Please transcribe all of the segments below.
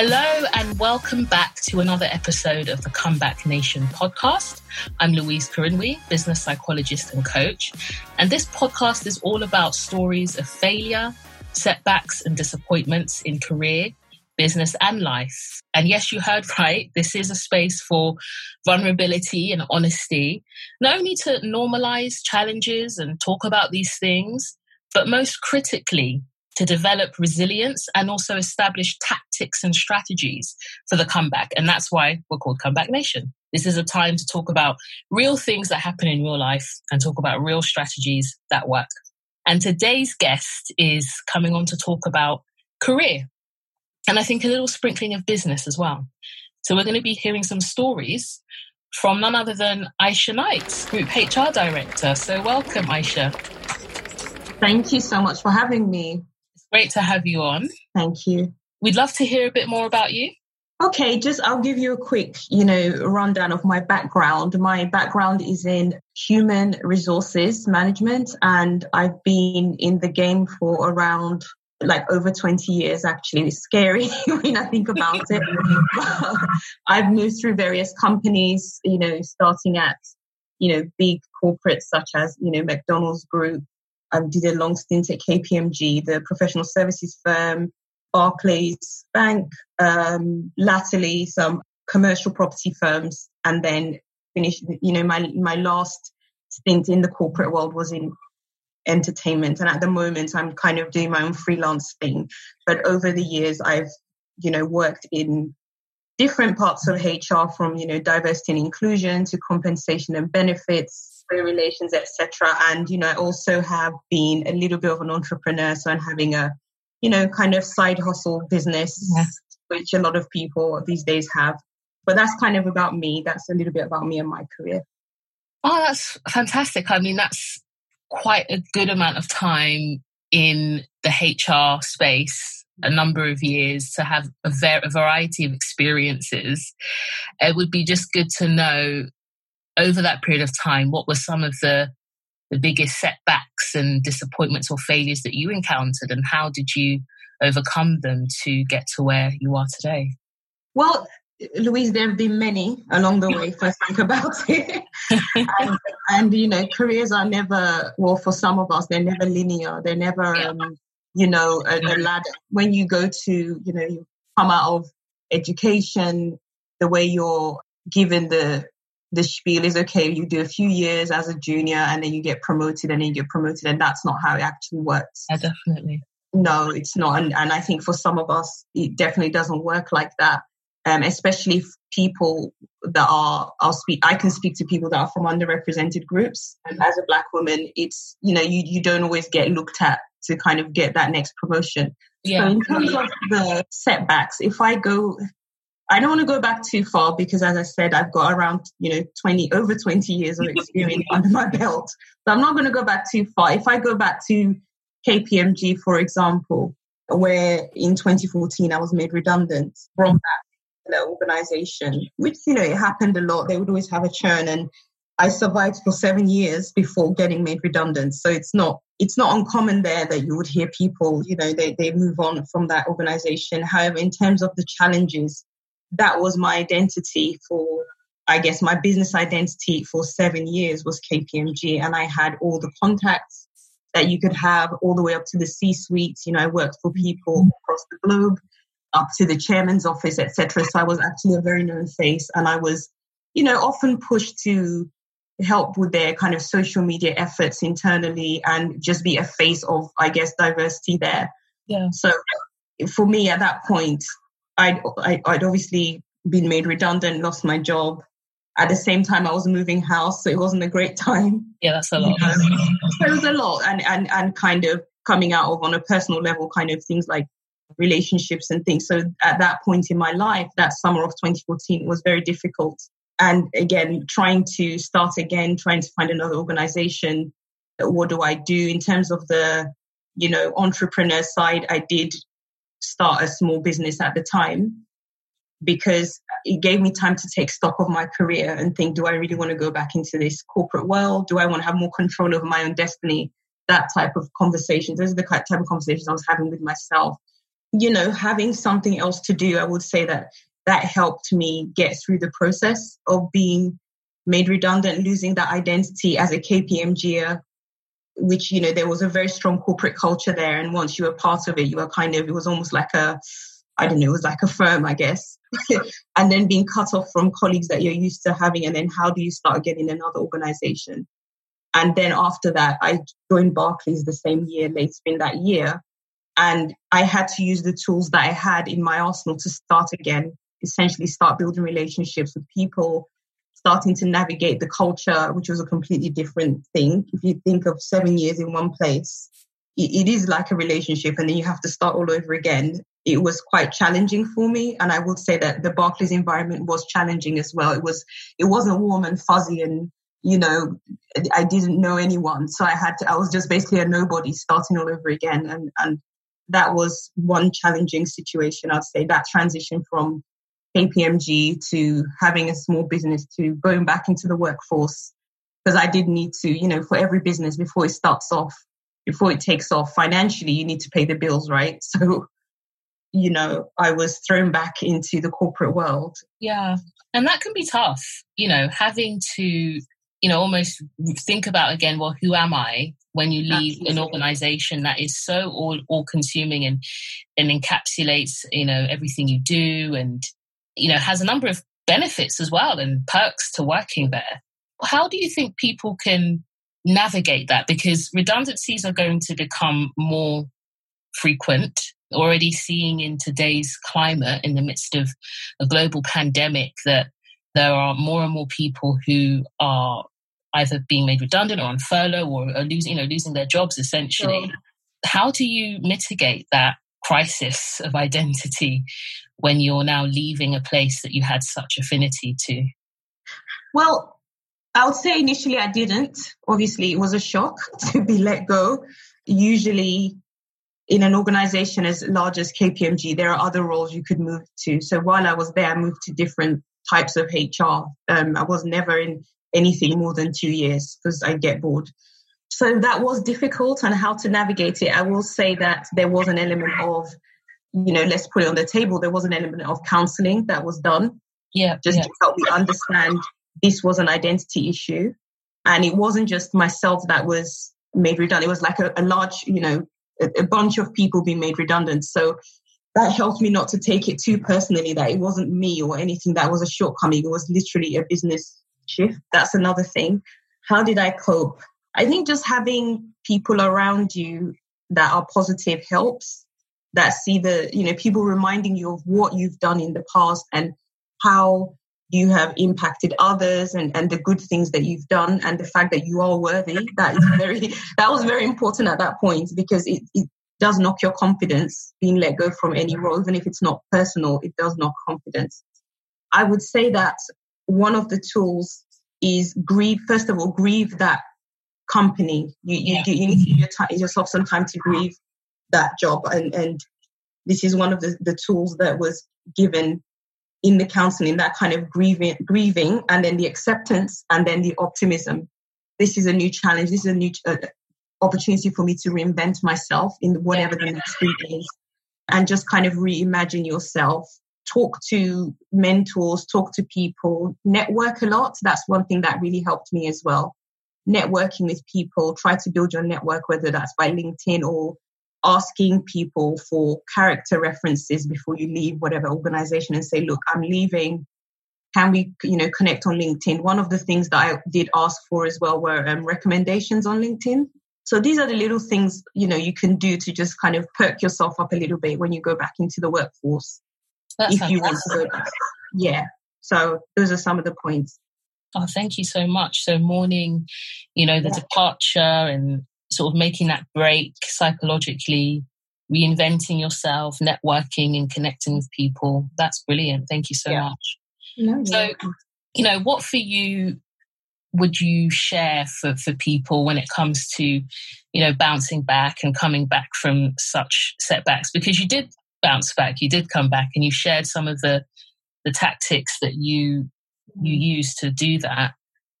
Hello, and welcome back to another episode of the Comeback Nation podcast. I'm Louise Karinwi, business psychologist and coach. And this podcast is all about stories of failure, setbacks, and disappointments in career, business, and life. And yes, you heard right. This is a space for vulnerability and honesty, not only to normalize challenges and talk about these things, but most critically, to develop resilience and also establish tactics and strategies for the comeback. And that's why we're called Comeback Nation. This is a time to talk about real things that happen in real life and talk about real strategies that work. And today's guest is coming on to talk about career and I think a little sprinkling of business as well. So we're going to be hearing some stories from none other than Aisha Knight, Group HR Director. So welcome, Aisha. Thank you so much for having me. Great to have you on. Thank you. We'd love to hear a bit more about you. Okay, just I'll give you a quick, you know, rundown of my background. My background is in human resources management and I've been in the game for around like over 20 years actually. It's scary when I think about it. I've moved through various companies, you know, starting at, you know, big corporates such as, you know, McDonald's Group, I did a long stint at KPMG, the professional services firm, Barclays Bank, um, latterly some commercial property firms, and then finished. You know, my my last stint in the corporate world was in entertainment, and at the moment I'm kind of doing my own freelance thing. But over the years, I've you know worked in different parts of HR, from you know diversity and inclusion to compensation and benefits relations, etc. And you know, I also have been a little bit of an entrepreneur, so I'm having a, you know, kind of side hustle business, yeah. which a lot of people these days have. But that's kind of about me. That's a little bit about me and my career. Oh, that's fantastic. I mean, that's quite a good amount of time in the HR space, a number of years to have a, ver- a variety of experiences. It would be just good to know over that period of time, what were some of the the biggest setbacks and disappointments or failures that you encountered, and how did you overcome them to get to where you are today? Well, Louise, there have been many along the way if I think about it. and, and, you know, careers are never, well, for some of us, they're never linear. They're never, um, you know, a, a ladder. When you go to, you know, you come out of education, the way you're given the the spiel is okay, you do a few years as a junior and then you get promoted and then you get promoted. And that's not how it actually works. Yeah, definitely. No, it's not. And, and I think for some of us, it definitely doesn't work like that. Um, especially people that are, I'll speak, I can speak to people that are from underrepresented groups. And as a black woman, it's, you know, you, you don't always get looked at to kind of get that next promotion. Yeah. So in terms of the setbacks, if I go I don't want to go back too far because, as I said, I've got around, you know, 20, over 20 years of experience under my belt. So I'm not going to go back too far. If I go back to KPMG, for example, where in 2014 I was made redundant from that organization, which, you know, it happened a lot. They would always have a churn and I survived for seven years before getting made redundant. So it's not it's not uncommon there that you would hear people, you know, they, they move on from that organization. However, in terms of the challenges that was my identity for I guess my business identity for seven years was KPMG, and I had all the contacts that you could have all the way up to the C-suite. You know, I worked for people mm-hmm. across the globe, up to the chairman's office, etc. So I was actually a very known face, and I was, you know, often pushed to help with their kind of social media efforts internally and just be a face of, I guess, diversity there. Yeah. So for me at that point, I'd, I'd obviously been made redundant, lost my job. At the same time, I was moving house, so it wasn't a great time. Yeah, that's a lot. so it was a lot, and and and kind of coming out of on a personal level, kind of things like relationships and things. So at that point in my life, that summer of 2014 was very difficult. And again, trying to start again, trying to find another organization. What do I do in terms of the, you know, entrepreneur side? I did start a small business at the time because it gave me time to take stock of my career and think, do I really want to go back into this corporate world? Do I want to have more control over my own destiny? That type of conversations. Those are the type of conversations I was having with myself. you know, having something else to do, I would say that that helped me get through the process of being made redundant, losing that identity as a KPMG, which, you know, there was a very strong corporate culture there. And once you were part of it, you were kind of, it was almost like a, I don't know, it was like a firm, I guess. and then being cut off from colleagues that you're used to having. And then how do you start getting another organization? And then after that, I joined Barclays the same year, later in that year. And I had to use the tools that I had in my arsenal to start again, essentially start building relationships with people, starting to navigate the culture, which was a completely different thing. If you think of seven years in one place, it is like a relationship and then you have to start all over again. It was quite challenging for me. And I would say that the Barclays environment was challenging as well. It was, it wasn't warm and fuzzy and, you know, I didn't know anyone. So I had to, I was just basically a nobody starting all over again. And, and that was one challenging situation. I'd say that transition from KPMG to having a small business to going back into the workforce because I did need to, you know, for every business before it starts off, before it takes off financially, you need to pay the bills, right? So, you know, I was thrown back into the corporate world. Yeah. And that can be tough, you know, having to, you know, almost think about again, well, who am I when you leave Absolutely. an organization that is so all, all consuming and, and encapsulates, you know, everything you do and, you know, has a number of benefits as well and perks to working there. How do you think people can navigate that because redundancies are going to become more frequent already seeing in today's climate in the midst of a global pandemic that there are more and more people who are either being made redundant or on furlough or are losing, you know, losing their jobs essentially. Sure. How do you mitigate that crisis of identity when you're now leaving a place that you had such affinity to? Well, I would say initially I didn't. Obviously, it was a shock to be let go. Usually, in an organization as large as KPMG, there are other roles you could move to. So while I was there, I moved to different types of HR. Um, I was never in anything more than two years because I get bored. So that was difficult and how to navigate it. I will say that there was an element of, you know, let's put it on the table. There was an element of counseling that was done. Yeah. Just yeah. to help me understand this was an identity issue. And it wasn't just myself that was made redundant. It was like a, a large, you know, a, a bunch of people being made redundant. So that helped me not to take it too personally that it wasn't me or anything that was a shortcoming. It was literally a business shift. That's another thing. How did I cope? I think just having people around you that are positive helps, that see the, you know, people reminding you of what you've done in the past and how you have impacted others and, and the good things that you've done and the fact that you are worthy. That is very, that was very important at that point because it, it does knock your confidence being let go from any role, even if it's not personal, it does knock confidence. I would say that one of the tools is grieve, first of all, grieve that company. You, you, yeah. you need to give yourself some time to grieve that job. And, and this is one of the, the tools that was given in the counseling, that kind of grieving, grieving, and then the acceptance, and then the optimism. This is a new challenge. This is a new uh, opportunity for me to reinvent myself in whatever the next thing is, and just kind of reimagine yourself. Talk to mentors, talk to people, network a lot. That's one thing that really helped me as well. Networking with people, try to build your network, whether that's by LinkedIn or asking people for character references before you leave whatever organization and say, look, I'm leaving. Can we, you know, connect on LinkedIn? One of the things that I did ask for as well were um, recommendations on LinkedIn. So these are the little things, you know, you can do to just kind of perk yourself up a little bit when you go back into the workforce. That's if you want to go back. Yeah. So those are some of the points. Oh, thank you so much. So mourning, you know, the yeah. departure and sort of making that break psychologically, reinventing yourself, networking and connecting with people. That's brilliant. Thank you so yeah. much. No, so, you know, what for you would you share for, for people when it comes to, you know, bouncing back and coming back from such setbacks? Because you did bounce back, you did come back and you shared some of the the tactics that you you use to do that.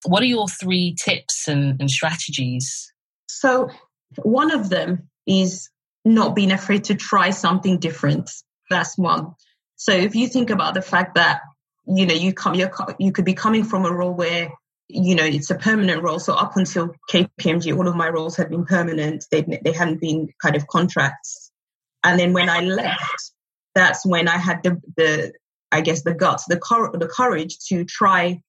What are your three tips and, and strategies so one of them is not being afraid to try something different. That's one. So if you think about the fact that you know you come you you could be coming from a role where you know it's a permanent role. So up until KPMG, all of my roles had been permanent. They they hadn't been kind of contracts. And then when I left, that's when I had the the I guess the guts, the cor- the courage to try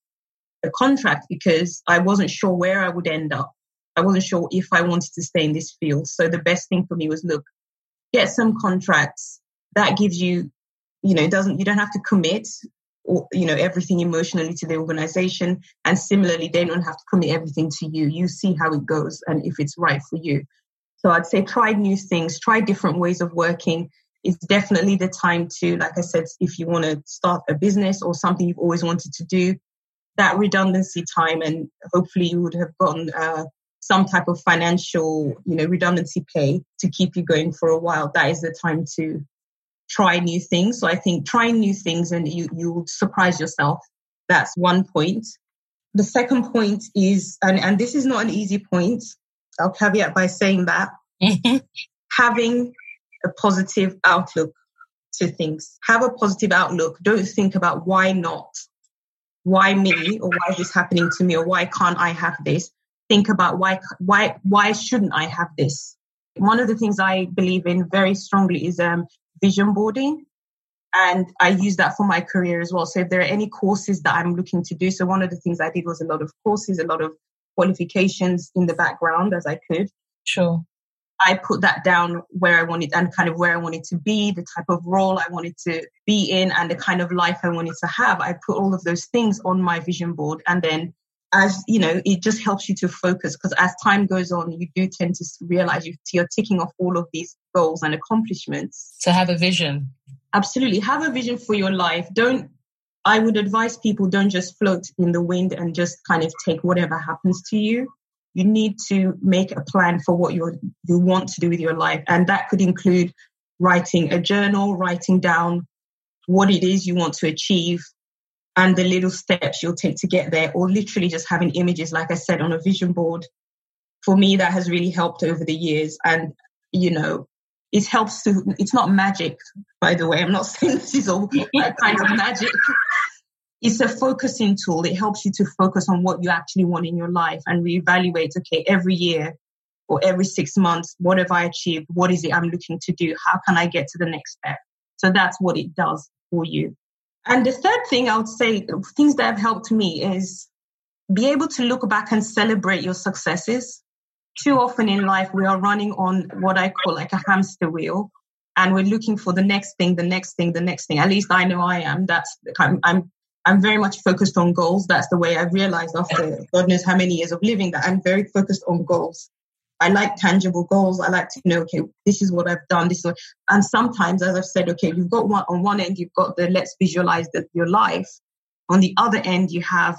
a contract because I wasn't sure where I would end up. I wasn't sure if I wanted to stay in this field. So the best thing for me was look, get some contracts. That gives you, you know, doesn't you don't have to commit or, you know everything emotionally to the organization, and similarly they don't have to commit everything to you. You see how it goes and if it's right for you. So I'd say try new things, try different ways of working. It's definitely the time to, like I said, if you want to start a business or something you've always wanted to do, that redundancy time, and hopefully you would have gotten uh, some type of financial, you know, redundancy pay to keep you going for a while. That is the time to try new things. So I think trying new things and you you will surprise yourself. That's one point. The second point is, and, and this is not an easy point. I'll caveat by saying that having a positive outlook to things. Have a positive outlook. Don't think about why not, why me, or why is this happening to me, or why can't I have this. Think about why, why, why shouldn't I have this? One of the things I believe in very strongly is um, vision boarding. And I use that for my career as well. So if there are any courses that I'm looking to do, so one of the things I did was a lot of courses, a lot of qualifications in the background as I could. Sure. I put that down where I wanted and kind of where I wanted to be, the type of role I wanted to be in, and the kind of life I wanted to have. I put all of those things on my vision board. And then, as you know, it just helps you to focus because as time goes on, you do tend to realize you're ticking off all of these goals and accomplishments. To have a vision. Absolutely. Have a vision for your life. Don't, I would advise people don't just float in the wind and just kind of take whatever happens to you you need to make a plan for what you you want to do with your life, and that could include writing a journal, writing down what it is you want to achieve, and the little steps you'll take to get there, or literally just having images, like I said, on a vision board. For me, that has really helped over the years, and you know, it helps to. It's not magic, by the way. I'm not saying this is all kind of magic it's a focusing tool. It helps you to focus on what you actually want in your life and reevaluate, okay, every year or every six months, what have I achieved? What is it I'm looking to do? How can I get to the next step? So that's what it does for you. And the third thing I would say, things that have helped me is be able to look back and celebrate your successes. Too often in life, we are running on what I call like a hamster wheel and we're looking for the next thing, the next thing, the next thing. At least I know I am. That's I'm, I'm I'm very much focused on goals. That's the way I realized after God knows how many years of living that I'm very focused on goals. I like tangible goals. I like to know, okay, this is what I've done. This is what, and sometimes, as I've said, okay, you've got one on one end, you've got the let's visualize the, your life. On the other end, you have,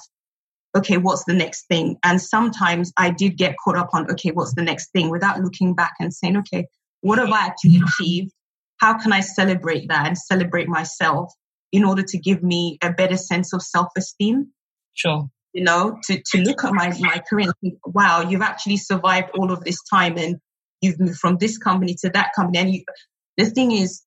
okay, what's the next thing? And sometimes I did get caught up on, okay, what's the next thing without looking back and saying, okay, what have I actually achieved? How can I celebrate that and celebrate myself? In order to give me a better sense of self esteem. Sure. You know, to, to look at my, my career and think, wow, you've actually survived all of this time and you've moved from this company to that company. And you, the thing is,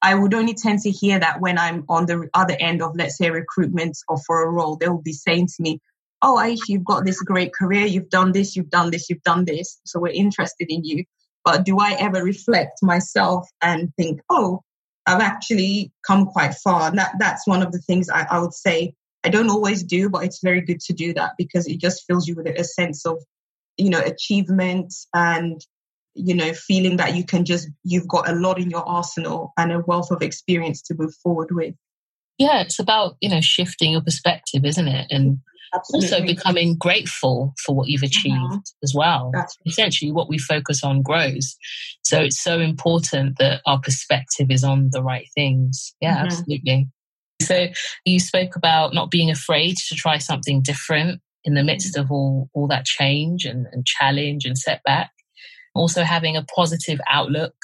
I would only tend to hear that when I'm on the other end of, let's say, recruitment or for a role. They will be saying to me, Oh, Aisha, you've got this great career. You've done this, you've done this, you've done this. So we're interested in you. But do I ever reflect myself and think, Oh, I've actually come quite far. And that, that's one of the things I, I would say I don't always do, but it's very good to do that because it just fills you with a sense of, you know, achievement and, you know, feeling that you can just, you've got a lot in your arsenal and a wealth of experience to move forward with. Yeah, it's about, you know, shifting your perspective, isn't it? And Absolutely. also becoming grateful for what you've achieved mm-hmm. as well. That's Essentially, what we focus on grows. So it's so important that our perspective is on the right things. Yeah, mm-hmm. absolutely. So you spoke about not being afraid to try something different in the midst mm-hmm. of all, all that change and, and challenge and setback. Also having a positive outlook.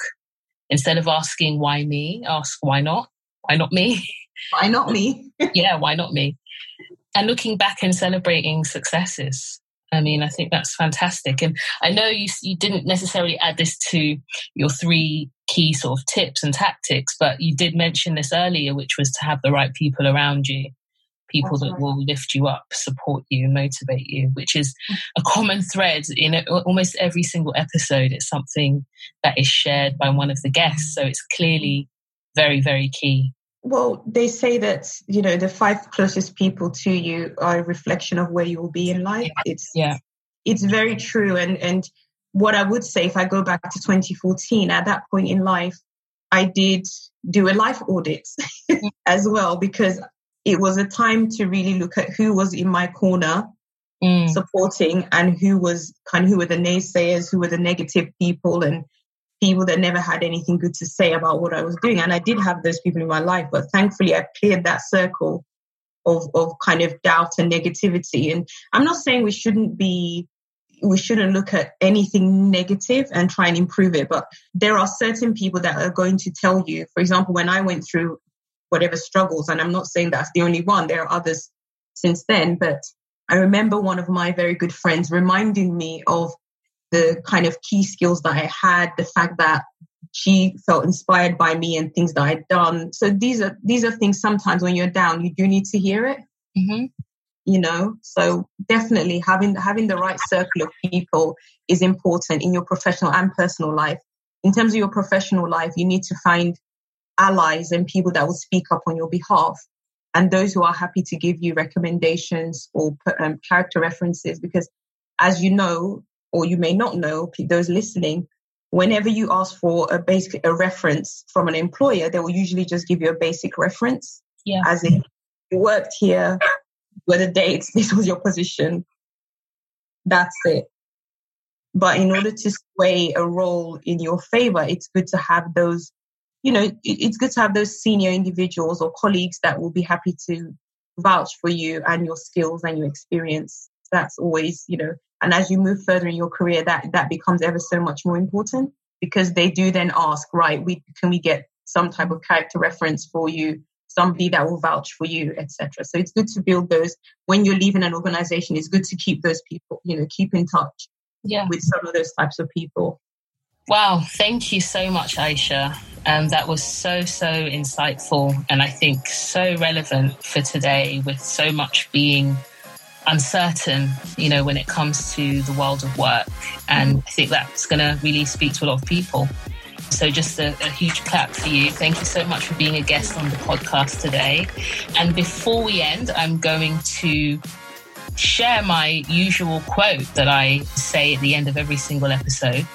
Instead of asking why me, ask why not? Why not me? Why not me? yeah, why not me? and looking back and celebrating successes. I mean, I think that's fantastic. And I know you, you didn't necessarily add this to your three key sort of tips and tactics. But you did mention this earlier, which was to have the right people around you, people that mm-hmm. will lift you up, support you, motivate you, which is a common thread in almost every single episode. It's something that is shared by one of the guests. So it's clearly very, very key. Well, they say that, you know, the five closest people to you are a reflection of where you will be in life. It's yeah. It's very true. And and what I would say if I go back to 2014, at that point in life, I did do a life audit as well because it was a time to really look at who was in my corner mm. supporting and who was kind of who were the naysayers, who were the negative people and people that never had anything good to say about what I was doing. And I did have those people in my life, but thankfully I cleared that circle of, of kind of doubt and negativity. And I'm not saying we shouldn't be we shouldn't look at anything negative and try and improve it. But there are certain people that are going to tell you, for example, when I went through whatever struggles, and I'm not saying that's the only one, there are others since then, but I remember one of my very good friends reminding me of the kind of key skills that I had, the fact that she felt inspired by me and things that I'd done. So these are these are things sometimes when you're down, you do need to hear it. Mm-hmm you know so definitely having having the right circle of people is important in your professional and personal life in terms of your professional life you need to find allies and people that will speak up on your behalf and those who are happy to give you recommendations or um, character references because as you know or you may not know those listening whenever you ask for a basic a reference from an employer they will usually just give you a basic reference yeah. as in you worked here were the dates, this was your position. That's it. But in order to sway a role in your favor, it's good to have those, you know, it's good to have those senior individuals or colleagues that will be happy to vouch for you and your skills and your experience. That's always, you know, and as you move further in your career, that that becomes ever so much more important because they do then ask, right, we can we get some type of character reference for you somebody that will vouch for you, etc. So it's good to build those. When you're leaving an organization, it's good to keep those people, you know, keep in touch yeah. with some of those types of people. Wow, thank you so much, Aisha. Um, that was so, so insightful and I think so relevant for today with so much being uncertain, you know, when it comes to the world of work. And I think that's going to really speak to a lot of people. So, just a, a, huge clap for you. Thank you so much for being a guest on the podcast today. And before we end, I'm going to share my usual quote that I say at the end of every single episode.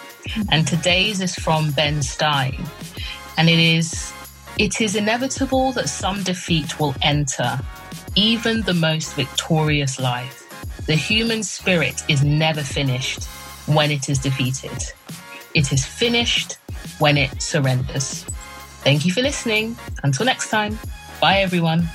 And today's is from Ben Stein. And it is It is inevitable that some defeat will enter even the most victorious life. The human spirit is never finished when it is defeated. It is finished when it surrenders. Thank you for listening. Until next time, bye everyone.